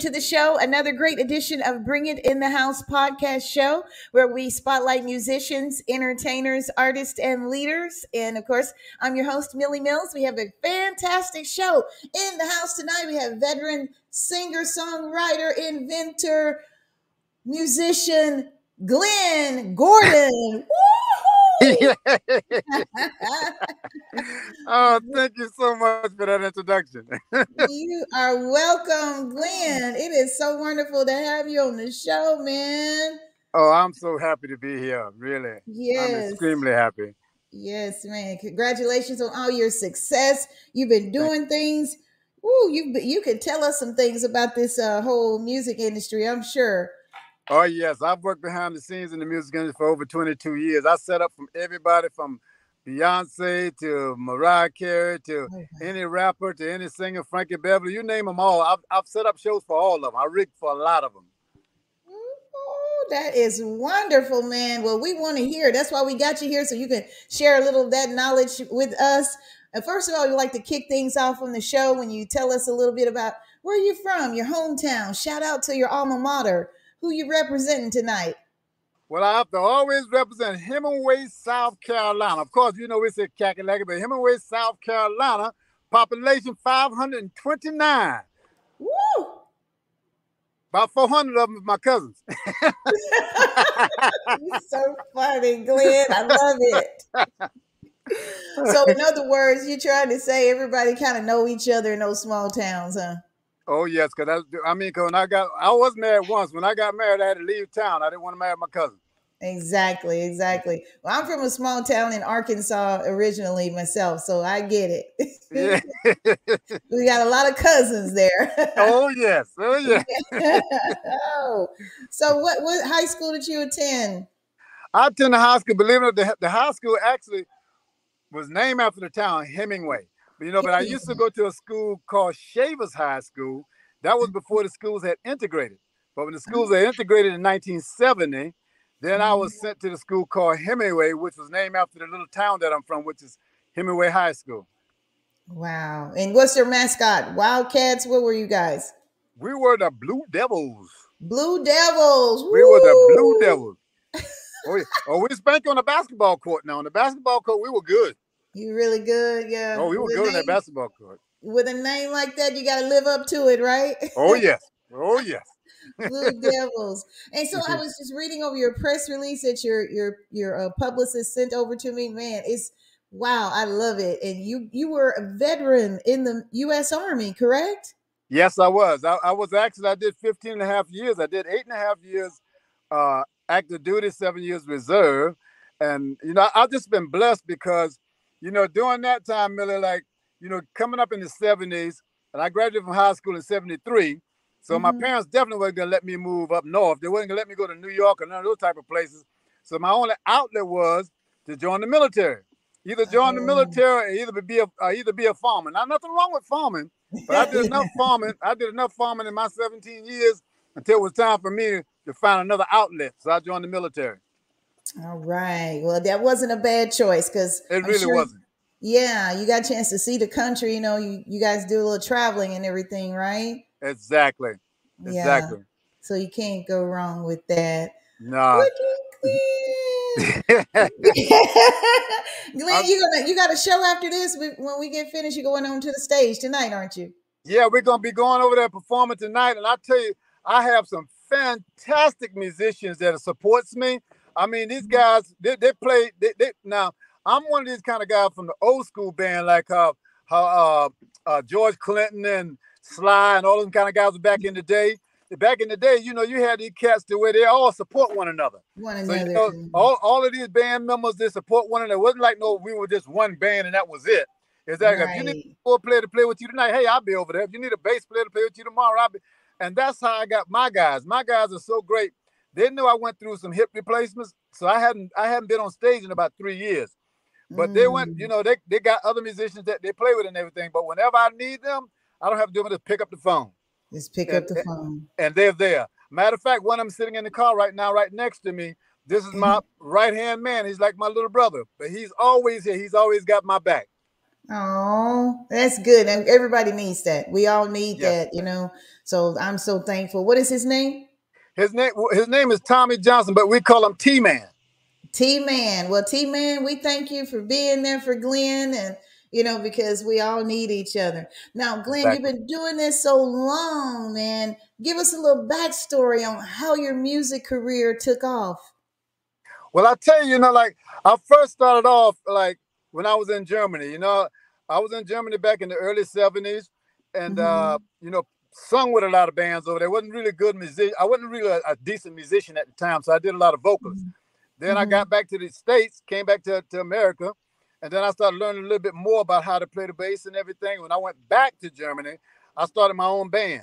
to the show. Another great edition of Bring It in the House podcast show where we spotlight musicians, entertainers, artists, and leaders. And of course, I'm your host, Milli Mills. We have a fantastic show in the house tonight. We have veteran singer, songwriter, inventor, musician, Glenn Gordon. oh, thank you so much for that introduction. you are welcome, Glenn. It is so wonderful to have you on the show, man. Oh, I'm so happy to be here. Really. Yes. I'm extremely happy. Yes, man. Congratulations on all your success. You've been doing things. Ooh, you you could tell us some things about this uh, whole music industry, I'm sure. Oh yes, I've worked behind the scenes in the music industry for over 22 years. I set up from everybody from Beyonce to Mariah Carey to okay. any rapper to any singer, Frankie Beverly, you name them all. I've, I've set up shows for all of them. I rigged for a lot of them. Oh, that is wonderful, man. Well, we want to hear. That's why we got you here, so you can share a little of that knowledge with us. And first of all, we like to kick things off on the show when you tell us a little bit about where you're from, your hometown. Shout out to your alma mater who you representing tonight? Well, I have to always represent Hemingway, South Carolina. Of course, you know we say Kakalaki, but Hemingway, South Carolina, population 529. Woo! About 400 of them is my cousins. You're so funny, Glenn. I love it. so, in other words, you're trying to say everybody kind of know each other in those small towns, huh? Oh yes, because I, I mean, cause when I got, I was married once. When I got married, I had to leave town. I didn't want to marry my cousin. Exactly, exactly. Well, I'm from a small town in Arkansas originally myself, so I get it. Yeah. we got a lot of cousins there. oh yes, oh yes. oh, so what what high school did you attend? I attended high school. Believe it or not, the, the high school actually was named after the town Hemingway. But, you know, but I used to go to a school called Shavers High School. That was before the schools had integrated. But when the schools had integrated in 1970, then I was mm-hmm. sent to the school called Hemingway, which was named after the little town that I'm from, which is Hemingway High School. Wow. And what's your mascot? Wildcats? What were you guys? We were the Blue Devils. Blue Devils. Woo! We were the Blue Devils. oh, yeah. oh, we spank on the basketball court now. On the basketball court, we were good. You really good, yeah. Oh, we were good on that basketball court. With a name like that, you got to live up to it, right? Oh yes, oh yes. Blue Devils. And so I was just reading over your press release that your your your uh, publicist sent over to me. Man, it's wow, I love it. And you you were a veteran in the U.S. Army, correct? Yes, I was. I, I was actually I did 15 and a half years. I did eight and a half years uh, active duty, seven years reserve, and you know I've just been blessed because you know, during that time, Miller, like, you know, coming up in the 70s, and I graduated from high school in 73. So mm-hmm. my parents definitely weren't gonna let me move up north. They weren't gonna let me go to New York or none of those type of places. So my only outlet was to join the military. Either join oh. the military or either be a or either be a farmer. Now nothing wrong with farming, but I did enough farming. I did enough farming in my 17 years until it was time for me to find another outlet. So I joined the military. All right. Well, that wasn't a bad choice because it really sure, wasn't. Yeah, you got a chance to see the country. You know, you, you guys do a little traveling and everything, right? Exactly. Exactly. Yeah. So you can't go wrong with that. No. Glenn, you gonna you got a show after this. When we get finished, you're going on to the stage tonight, aren't you? Yeah, we're gonna be going over there performing tonight, and I tell you, I have some fantastic musicians that supports me. I mean, these guys, they, they play. They, they, now, I'm one of these kind of guys from the old school band, like how how uh, uh, George Clinton and Sly and all them kind of guys back in the day. Back in the day, you know, you had these cats to where they all support one another. One another. so. You know, all, all of these band members, they support one another. It wasn't like no, we were just one band and that was it. Exactly. Right. If you need a player to play with you tonight, hey, I'll be over there. If you need a bass player to play with you tomorrow, I'll be. And that's how I got my guys. My guys are so great they knew I went through some hip replacements, so I hadn't I hadn't been on stage in about three years. But mm. they went, you mm. know, they, they got other musicians that they play with and everything. But whenever I need them, I don't have to do it. Just pick up the phone. Just pick and, up the phone. And they're there. Matter of fact, one of them sitting in the car right now, right next to me. This is my mm-hmm. right hand man. He's like my little brother, but he's always here. He's always got my back. Oh, that's good. And everybody needs that. We all need Yeah. that, you know. So I'm so thankful. What is his name? His name his name is Tommy Johnson, but we call him T Man. T Man. Well, T Man, we thank you for being there for Glenn and you know, because we all need each other. Now, Glenn, Exactly. you've been doing this so long, man. Give us a little backstory on how your music career took off. Well, I tell you, you know, like I first started off like when I was in Germany. You know, I was in Germany back in the early '70s, and uh, you know, sung with a lot of bands over there. wasn't really good music. I wasn't really a, a decent musician at the time, so I did a lot of vocals. Then I Mhm. got back to the states, came back to, to America, and then I started learning a little bit more about how to play the bass and everything. When I went back to Germany, I started my own band.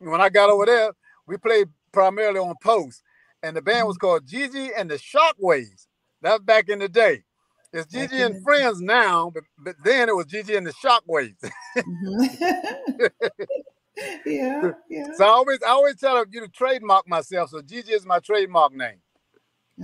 When I got over there, we played primarily on post, and the band was called Gigi and the Shockwaves. That was back in the day. It's Gigi and Friends now, but, but then it was Gigi and the Shockwaves. Mhm. yeah, yeah. so I always, I always try to you know trademark myself. So Gigi is my trademark name.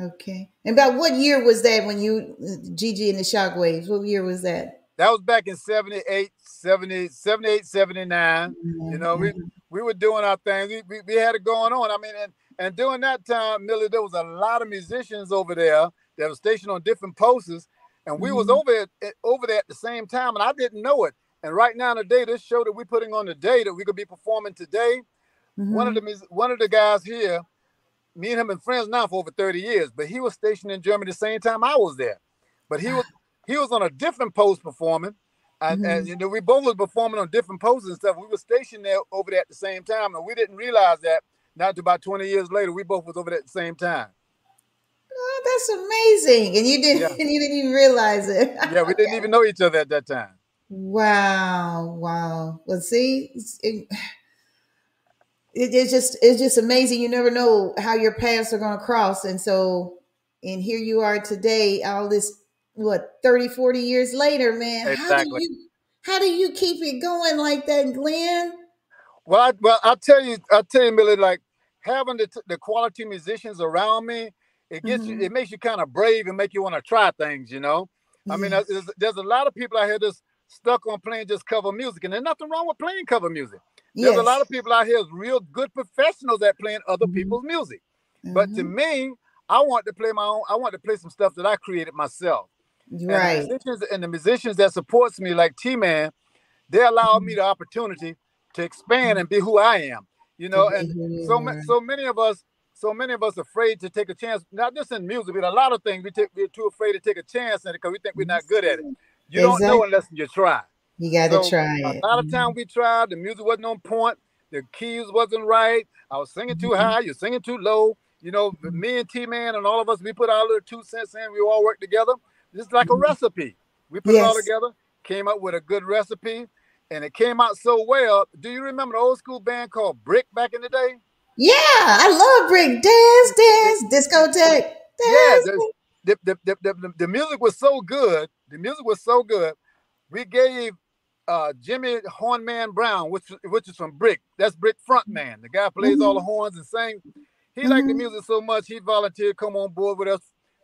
Okay. And about what year was that when you Gigi and the Shockwaves? What year was that? That was back in 78, 70, 78, 79. You know, we we were doing our thing. We, we, we had it going on. I mean, and, and during that time, Milli, there was a lot of musicians over there that were stationed on different posts, and we was Mhm. over at, over there at the same time, and I didn't know it. And right now today, this show that we're putting on today that we could be performing today, one of the one of the guys here, me and him been friends now for over 30 years, but he was stationed in Germany the same time I was there. But he ah. was he was on a different post performing. And, and mm-hmm. you know, we both was performing on different posts and stuff. We were stationed there over there at the same time, and we didn't realize that. Not until about 20 years later, we both was over there at the same time. Oh, that's amazing. And you didn't Yeah. and you didn't even realize it. Yeah, we didn't even know each other at that time. Wow, wow. Well, see, it, it- it's just it's just amazing. You never know how your paths are going to cross, and so and here you are today, all this what 30, 40 years later, man. How do you how do you keep it going like that, Glenn? Well, I, well, I'll tell you, I'll tell you, Milli, like having the, t- the quality musicians around me, it gets you, Mhm. it makes you kind of brave and make you want to try things, you know. I mean, there's, there's a lot of people out here that's stuck on playing just cover music, and there's nothing wrong with playing cover music. There's a lot of people out here, real good professionals at playing other Mhm. people's music. But to Mhm. me, I want to play my own. I want to play some stuff that I created myself. And the right. musicians and the musicians that supports me, like T Man, they allow Mm-hmm. me the opportunity to expand and be who I am. You know, and so ma- so many of us, so many of us afraid to take a chance. Not just in music, but a lot of things. We take we're too afraid to take a chance in it because we think we're not good at it. You don't know unless you try. You got to So, try A lot of time we tried, the music wasn't on point, the keys wasn't right. I was singing too Mhm. high, you're singing too low. You know, me and T Man and all of us, we put our little two cents in. We all work together. It's like a Mhm. recipe. We put it all together, came up with a good recipe, and it came out so well. Do you remember the old school band called Brick back in the day? Yeah, I love Brick. dance, dance, discotheque. Yeah, Dance. the, the, the, the, the music was so good. The music was so good. We gave uh, Jimmy Hornman Brown, which which is from Brick. That's Brick frontman. The guy plays all the horns and sings. He liked the Mhm. music so much he volunteered come on board with us,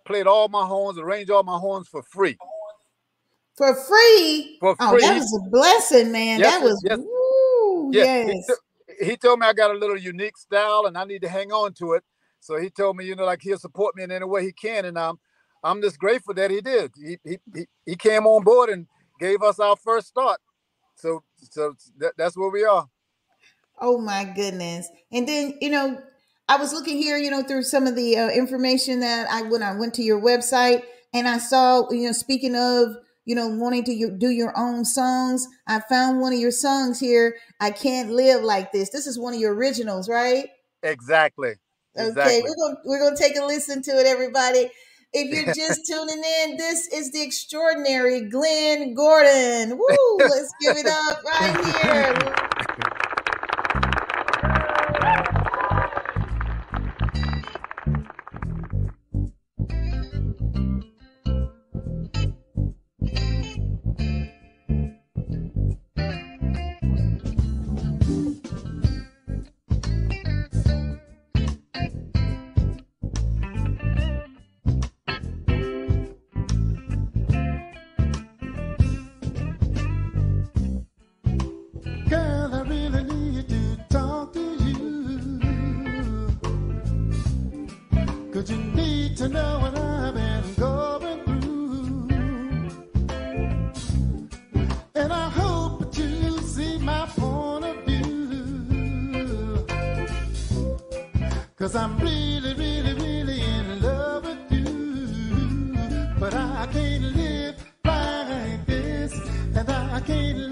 played all my horns, arranged all my horns for free. For free. For Oh, free. that was a blessing, man. Yes, that was yes. woo, he, yes. to- he told me I got a little unique style and I need to hang on to it. So he told me, you know, like he'll support me in any way he can, and I'm I'm just grateful that he did. He he he, he came on board and gave us our first start. So so that, that's where we are. Oh my goodness. And then, you know, I was looking here, you know, through some of the uh, information that I when I went to your website and I saw, you know, speaking of, you know, wanting to you, do your own songs, I found one of your songs here, I can't live like this. This is one of your originals, right? Exactly. Okay, Exactly. we're gonna we're gonna take a listen to it, everybody. If you're just tuning in, this is the extraordinary Glenn Gordon. Woo! Let's give it up right here. Cause I'm really, really, really in love with you. But I can't live like this, and I can't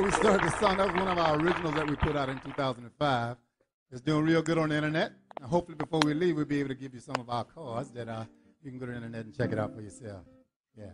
before we start the song, that was one of our originals that we put out in 2005. It's doing real good on the internet. And hopefully, before we leave, we'll be able to give you some of our cards that uh, you can go to the internet and check it out for yourself. Yeah.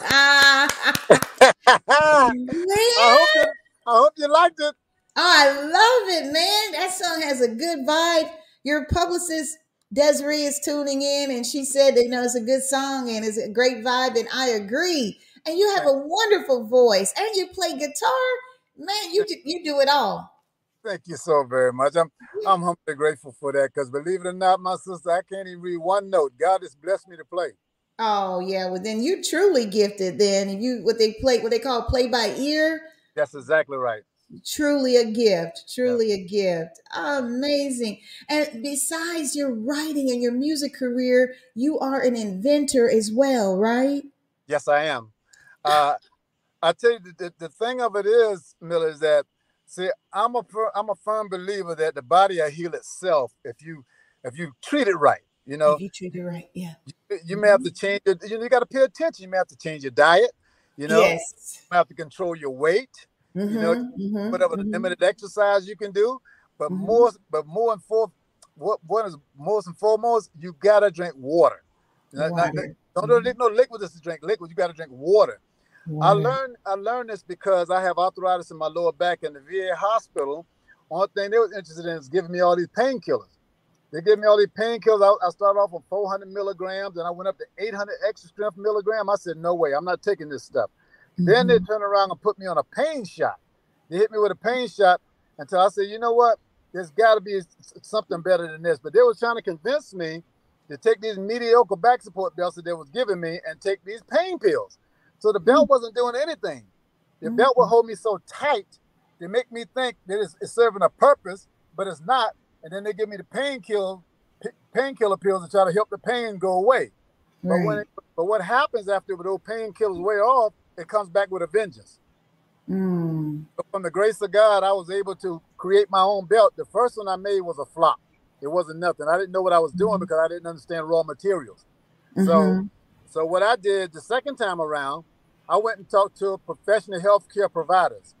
Ah, man. I hope, I hope you liked it. Oh, I love it, man. That song has a good vibe. Your publicist Desiree is tuning in, and she said, that, you know, it's a good song and it's a great vibe, and I agree. And you have a wonderful voice, and you play guitar, man. You do- you do it all. Thank you so very much. I'm I'm humbly grateful for that because believe it or not, my sister, I can't even read one note. God has blessed me to play. Oh yeah, well then you truly gifted. Then you what they play what they call play by ear. That's exactly right. Truly a gift. Truly a gift. Amazing. And besides your writing and your music career, you are an inventor as well, right? Yes, I am. Uh, I tell you, the, the, thing of it is, Miller, is that see, I'm a I'm a firm believer that the body will heal itself if you if you treat it right. You know, If you treat it right, yeah. you may have to change it. You, know, you got to pay attention. You may have to change your diet. You know, yes. you may have to control your weight. you know, Mhm, mhm, whatever mhm. limited exercise you can do. But Mhm. more, but more and for what what is most and foremost, you gotta drink water. Not- not- Water. don't do no liquid just to drink liquid. You gotta drink water. I learned I learned this because I have arthritis in my lower back in the VA hospital. Only thing they was interested in is giving me all these painkillers. They gave me all these painkillers. I, I started off with 400 milligrams, and I went up to 800 extra strength milligram. I said, "No way, I'm not taking this stuff." Then they Mhm. turned around and put me on a pain shot. They hit me with a pain shot until I said, you know what? There's got to be something better than this. But they was trying to convince me to take these mediocre back support belts that they was giving me and take these pain pills. So the belt wasn't doing anything. The belt would hold me so tight to make me think that it's, it's serving a purpose, but it's not. And then they give me the painkiller painkiller pills to try to help the pain go away. But when it, but what happens after the those painkillers wear off, it comes back with a vengeance. Mm. But from the grace of God, I was able to create my own belt. The first one I made was a flop. It wasn't nothing. I didn't know what I was doing Mhm. because I didn't understand raw materials. So Mhm. So what I did the second time around, I went and talked to professional healthcare providers.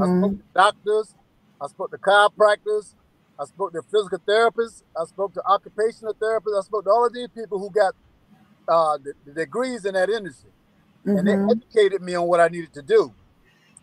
I Mhm. spoke to doctors, I spoke to chiropractors, I spoke to physical therapists, I spoke to occupational therapists, I spoke to all of these people who got uh, the, the degrees in that industry. And they Mhm. educated me on what I needed to do.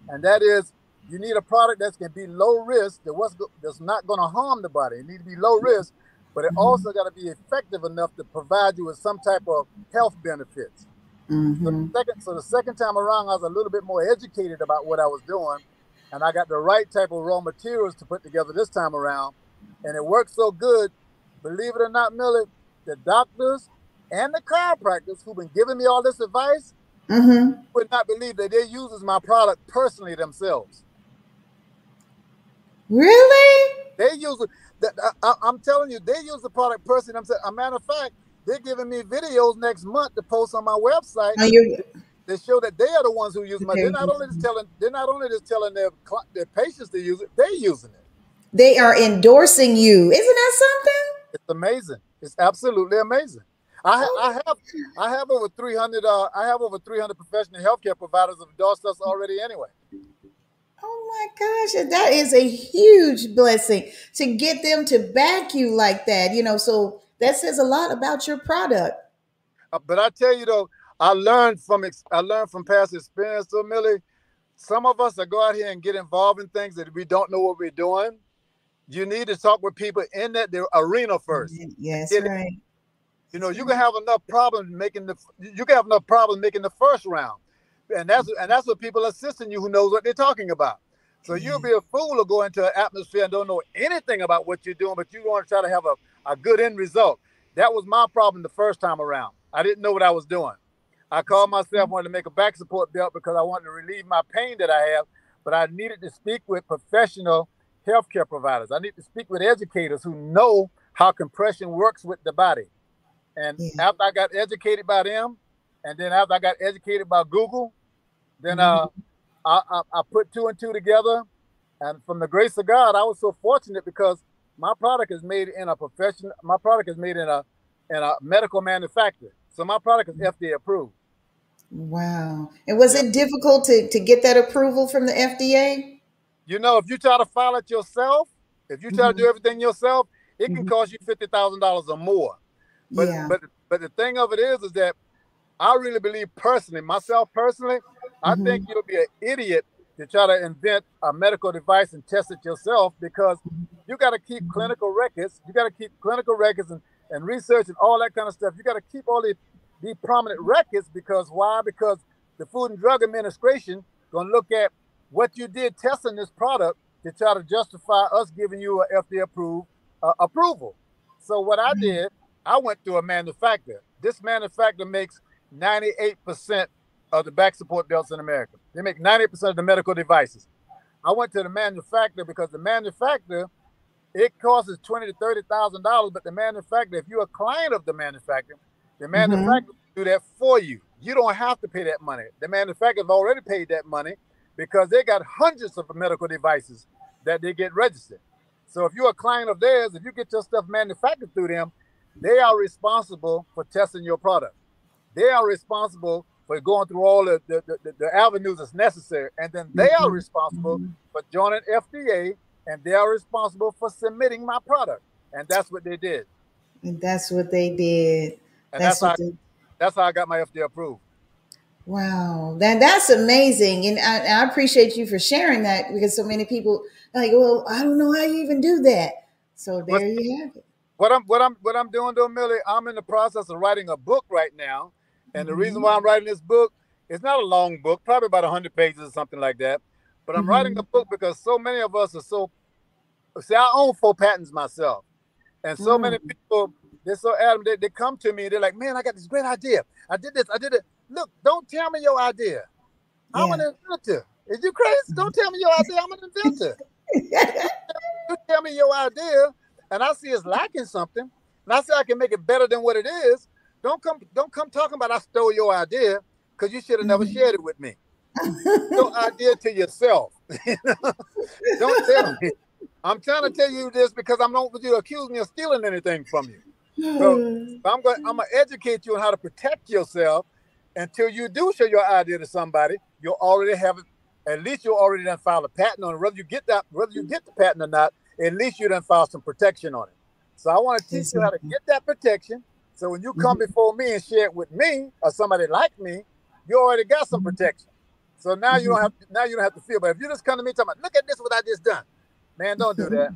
And that is you need a product that's gonna be low risk, that was go- that's not gonna harm the body. It needs to be low risk, but it Mhm. also gotta be effective enough to provide you with some type of health benefits. So Mhm. the second, so the second time around, I was a little bit more educated about what I was doing, and I got the right type of raw materials to put together this time around, and it worked so good. Believe it or not, Milli, the doctors and the chiropractors who've been giving me all this advice Mhm. would not believe that they uses my product personally themselves. Really? They use it. That- I, I'm telling you, they use the product personally themselves. A matter of fact, they're giving me videos next month to post on my website you They show that they are the ones who use my. They're not only just telling. They're not only just telling their their patients to use it. They're using it. they are endorsing you. Isn't that something? It's amazing. It's absolutely amazing. I, ha- I have I have over 300 uh, I have over 300 professional healthcare providers have endorsed us already anyway. Oh my gosh, that is a huge blessing to get them to back you like that. You know, so that says a lot about your product. Uh, but I tell you though, I learned from ex- I learned from past experience. So Milli, some of us that go out here and get involved in things that we don't know what we're doing. You need to talk with people in that the arena first. Yes, it. right. You know, you can have enough problems making the you can have enough problems making the first round, and that's and that's what people assisting you who knows what they're talking about. So you'll mm-hmm. be a fool to go into an atmosphere and don't know anything about what you're doing, but you want to try to have a, a good end result. That was my problem the first time around. I didn't know what I was doing. I called myself mm-hmm. wanted to make a back support belt because I wanted to relieve my pain that I have, but I needed to speak with professional healthcare providers. I need to speak with educators who know how compression works with the body. And Yeah. after I got educated by them, and then after I got educated by Google, then uh, I, I, I put two and two together. And from the grace of God, I was so fortunate because my product is made in a profession. My product is made in a in a medical manufacturer. So my product is FDA approved. Wow. And was it difficult to, to get that approval from the FDA? You know, if you try to file it yourself, if you try to Mhm. do everything yourself, it can Mhm. cost you fifty thousand dollars or more. But yeah. but but the thing of it is, is that I really believe personally, myself personally, I Mhm. think you'll be an idiot to try to invent a medical device and test it yourself because you got to keep clinical records. You got to keep clinical records and, and research and all that kind of stuff. You got to keep all these, these prominent records because why? Because the Food and Drug Administration going to look at what you did testing this product to try to justify us giving you a FDA approved uh, approval. So what I did, I went to a manufacturer. This manufacturer makes 98% of the back support belts in America. They make 90% of the medical devices. I went to the manufacturer because the manufacturer, it costs twenty to thirty thousand dollars, but the manufacturer, if you're a client of the manufacturer, the mm-hmm. manufacturer do that for you. You don't have to pay that money. The manufacturer's already paid that money because they got hundreds of medical devices that they get registered. So if you're a client of theirs, if you get your stuff manufactured through them, they are responsible for testing your product. They are responsible for going through all the, the, the, the avenues that's necessary. And then they are mm-hmm. responsible mm-hmm. for joining FDA and they are responsible for submitting my product. And that's what they did. And that's what they did. And That's that's, how, they that's how I got my FDA approved. Wow, that that's amazing, and I, I appreciate you for sharing that because so many people are like, well, I don't know how you even do that. So there you have it. What I'm what I'm what I'm doing though, Milli, I'm in the process of writing a book right now. And the reason why I'm writing this book, it's not a long book, probably about 100 pages or something like that. But I'm writing Mhm. a book because so many of us are so see, I own four patents myself. And so many Mm. people, they're so adamant, they, they come to me, they're like, man, I got this great idea. I did this, I did it. Look, don't tell me your idea. I'm an inventor. Is you crazy? Don't tell me your idea. I'm an inventor. You tell me your idea, and I see it's lacking something, and I say I can make it better than what it is. Don't come, don't come talking about I stole your idea because you should have never Mhm. shared it with me. Your idea to yourself. don't tell me. I'm trying to tell you this because I'm not want you to accuse me of stealing anything from you. So I'm going. I'm gonna educate you on how to protect yourself until you do show your idea to somebody. You'll already have it. At least you already done filed a patent on it. Whether you get that, whether you get the patent or not, at least you done filed some protection on it. So I want to teach you how to get that protection. So when you come mm-hmm. before me and share it with me or somebody like me, you already got some mm-hmm. protection. So now you don't mm-hmm. have now you don't have to feel. But if you just come to me talking about, look at this what I just done, man, don't do that.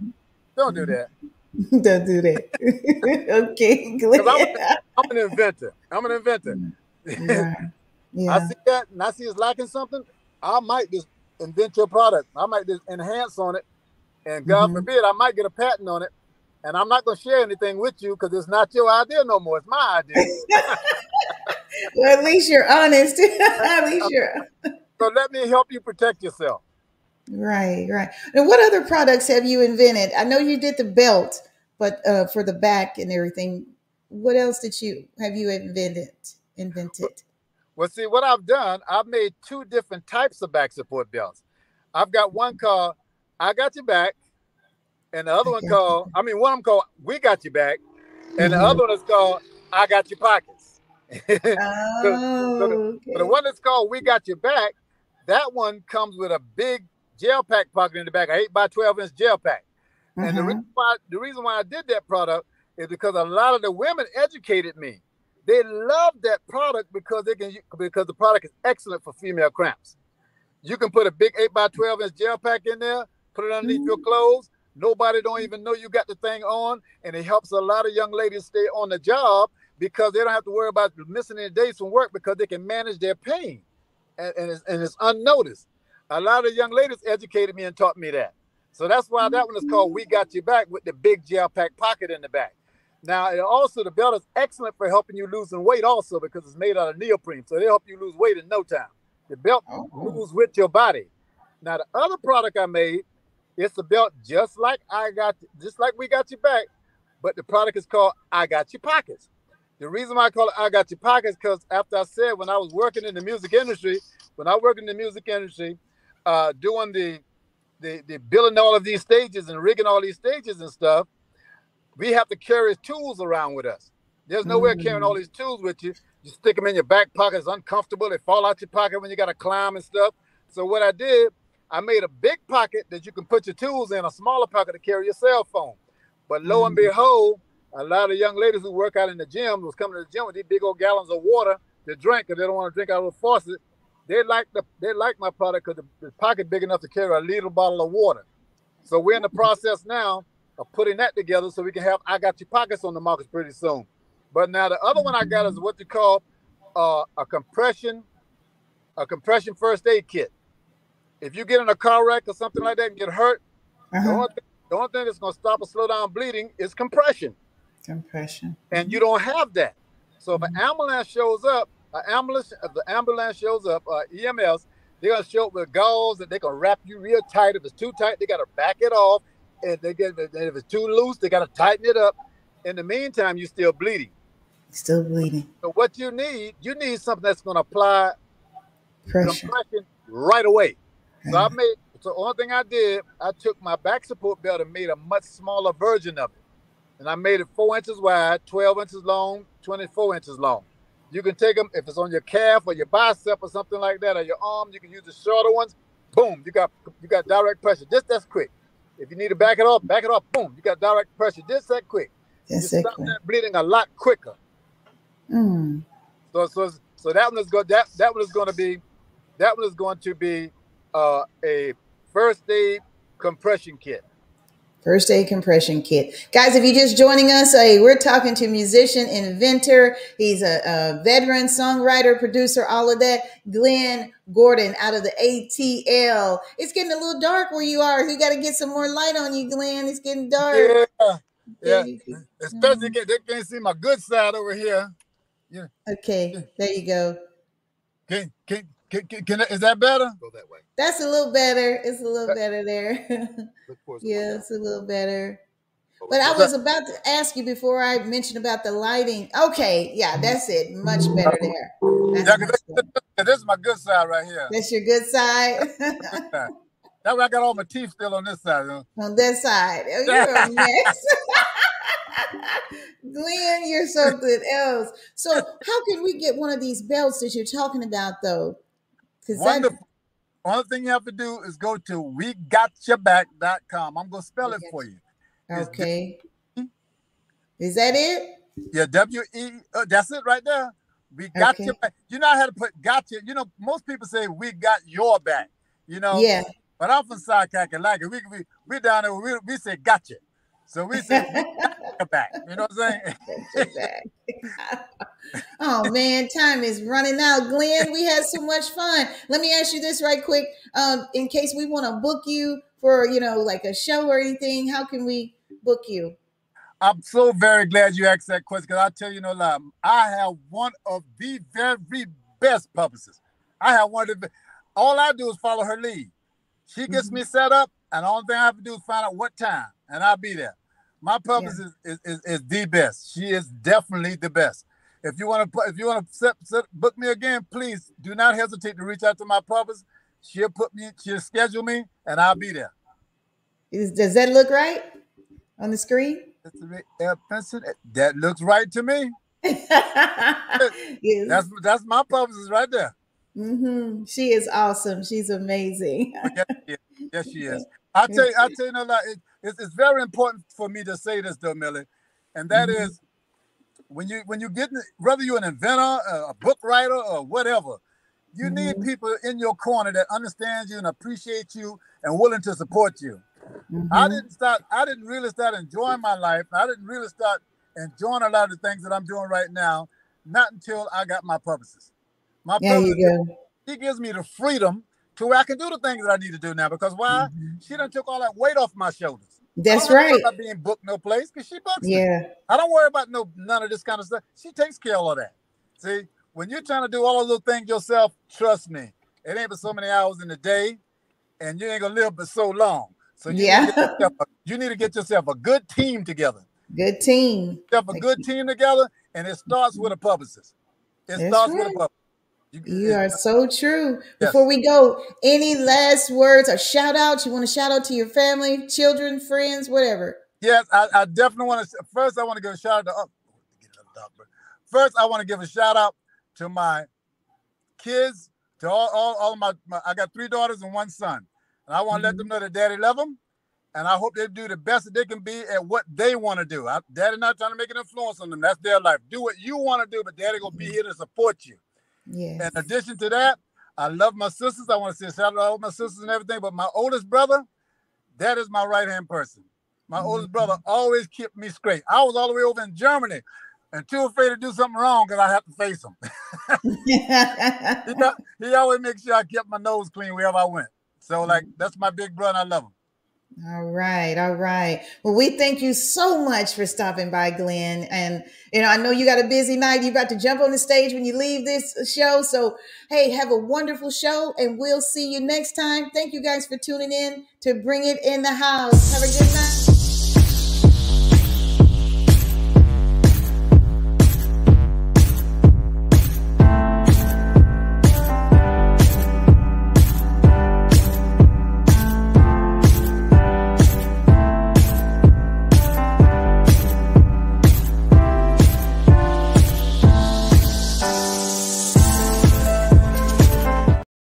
Don't do that. Don't do that. okay, good. 'Cause I'm, I'm an inventor. I'm an inventor. Mm. yeah. yeah. I see that and I see it's lacking something, I might just invent your product. I might just enhance on it. And God Mhm. forbid, I might get a patent on it. And I'm not going to share anything with you because it's not your idea no more. It's my idea. Well, at least you're honest. at least you're so let me help you protect yourself. right, right. And what other products have you invented? I know you did the belt, but uh, for the back and everything, what else did you have you invented? Invented. Well, see, what I've done, I've made two different types of back support belts. I've got one called I Got Your Back, and the other one called, I mean, one of them called We Got You Back, and Mhm. the other one is called I Got Your Pockets. Oh, So the okay. one that's called We Got Your Back, that one comes with a big gel pack pocket in the back, an 8 by 12 inch gel pack. And the Uh-huh. reason why the reason why I did that product is because a lot of the women educated me. They love that product because they can because the product is excellent for female cramps. You can put a big 8 by 12 inch gel pack in there, put it underneath your clothes. Nobody don't even know you got the thing on, and it helps a lot of young ladies stay on the job because they don't have to worry about missing any days from work because they can manage their pain, and, and, it's, and it's unnoticed. A lot of young ladies educated me and taught me that. So that's why that one is called "We Got Your Back" with the big gel pack pocket in the back. Now, it also the belt is excellent for helping you losing weight also because it's made out of neoprene, so they help you lose weight in no time. The belt Oh. moves with your body. Now, the other product I made, it's a belt just like I got, just like we got your back, but the product is called I Got Your Pockets. The reason why I call it I Got Your Pockets because after I said when I was working in the music industry, when I worked in the music industry, uh, doing the the, the building all of these stages and rigging all these stages and stuff, we have to carry tools around with us. There's nowhere carrying all these tools with you. You stick them in your back pocket. It's uncomfortable. They fall out your pocket when you got to climb and stuff. So what I did, I made a big pocket that you can put your tools in, a smaller pocket to carry your cell phone. But lo and Mhm. behold, a lot of young ladies who work out in the gym was coming to the gym with these big old gallons of water to drink because they don't want to drink out of the faucet. they like the they like my product because the, the pocket big enough to carry a little bottle of water. So we're in the process now of putting that together so we can have I got your pockets on the market pretty soon. But now the other one I got is what you call uh, a compression, a compression first aid kit. If you get in a car wreck or something like that and get hurt, the, Uh-huh. only thing, the only thing that's going to stop or slow down bleeding is compression, Compression. and you don't have that. So if an ambulance shows up, an ambulance, the ambulance shows up, uh, EMS, they're gonna show up with gauze and they're gonna wrap you real tight. If it's too tight, they gotta back it off, and they get and if it's too loose, they gotta tighten it up. In the meantime, you're still bleeding. Still bleeding. So what you need, you need something that's gonna apply Pressure. compression right away. So I made so the only thing I did, I took my back support belt and made a much smaller version of it. And I made it four inches wide, 12 inches long, 24 inches long. You can take them if it's on your calf or your bicep or something like that, or your arm, you can use the shorter ones. Boom, you got you got direct pressure. Just that's quick. If you need to back it off, back it off, boom, you got direct pressure. Just that quick. That's you stop that bleeding a lot quicker. Mm. So so so that one is going that that one is going to be that one is going to be uh, a first aid compression kit. First aid compression kit. Guys, if you're just joining us, uh, we're talking to musician, inventor. He's a, a veteran, songwriter, producer, all of that. Glenn Gordon out of the ATL. It's getting a little dark where you are. You got to get some more light on you, Glenn. It's getting dark. Yeah, yeah. Especially get- they can't see my good side over here. Yeah. Okay, there you go. Can can can, can, can is that better? Go that way. That's a little better. It's a little better there. Look yeah, it's a little better. Oh, but I was about to ask you before I mentioned about the lighting. Okay, yeah, that's it. Much better there. That's, Yeah, 'cause much better. this, this is my good side right here. That's your good side That way I got all my teeth still on this side. huh? on this side. Oh, you're a mess. Glenn, you're something else. So, how can we get one of these belts that you're talking about, though? Because that Wonderful. Only thing you have to do is go to wegotchaback.com. I'm gonna spell it for you. It's okay. Is that it? Yeah, W E. Uh, that's it right there. We got Okay. your back. You know how to put gotcha. You know, most people say we got your back. You know, Yeah. but I'm from South Carolina. We we we down there. We, we say gotcha. So we say back. You know what I'm saying? Oh man, time is running out. Glenn, we had so much fun. Let me ask you this right quick. Um, in case we want to book you for, you know, like a show or anything, how can we book you? I'm so very glad you asked that question because I'll tell you no lie. I have one of the very best publicists. I have one of the all I do is follow her lead. She gets Mhm. me set up, and the only thing I have to do is find out what time, and I'll be there. My publicist is, is, is, is the best. She is definitely the best. If you want to if you want to set, set, book me again, please do not hesitate to reach out to my purpose. She'll put me, she'll schedule me, and I'll be there. Is, does that look right on the screen? Benson, That looks right to me. yes. That's that's my publicist right there. Mm-hmm. She is awesome. She's amazing. Yes, she is. Yes, she is. I tell you, I tell you, no lie, it, it's, it's very important for me to say this, though, Milli, and that Mhm. is when you when you get whether you're an inventor, a, a book writer, or whatever, you need Mhm. people in your corner that understand you and appreciate you and willing to support you. I Mhm. didn't start. I didn't really start enjoying my life. I didn't really start enjoying a lot of the things that I'm doing right now. Not until I got my publicist. My publicist, he gives me the freedom to where I can do the things that I need to do now. Because why? Mhm. She done took all that weight off my shoulders. That's right. About being booked no place because she books me. Yeah. I don't worry about no none of this kind of stuff. She takes care of all that. See, when you're trying to do all of those things yourself, trust me, it ain't but so many hours in the day, and you ain't gonna live but so long. So you, Yeah. need, yourself you need to get yourself a good team together. Good team. Yourself a good team together, and it starts with a publicist. It That's starts with a right. publicist. You are so true. Yes. Before we go, any last words or shout outs? You want to shout out to your family, children, friends, whatever. Yes, I, I definitely want to. First, I want to give a shout out to. Oh, up. First, I want to give a shout out to my kids, to all, all, all of my, my. I got three daughters and one son, and I want to let them mm-hmm. know that Daddy love them, and I hope they do the best that they can be at what they want to do. I, Daddy not trying to make an influence on them. That's their life. Do what you want to do, but Daddy gonna be mm-hmm. here to support you. Yes. In addition to that, I love my sisters. I want to say shout out to all my sisters and everything. But my oldest brother, that is my right hand person. My mm-hmm. oldest brother always kept me straight. I was all the way over in Germany and too afraid to do something wrong because I have to face him. he, he always makes sure I kept my nose clean wherever I went. So, like, that's my big brother. I love him. All right, all right. Well, we thank you so much for stopping by, Glenn. And you know, I know you got a busy night. You about to jump on the stage when you leave this show. So, hey, have a wonderful show, and we'll see you next time. Thank you guys for tuning in to Bring It in the House. Have a good night.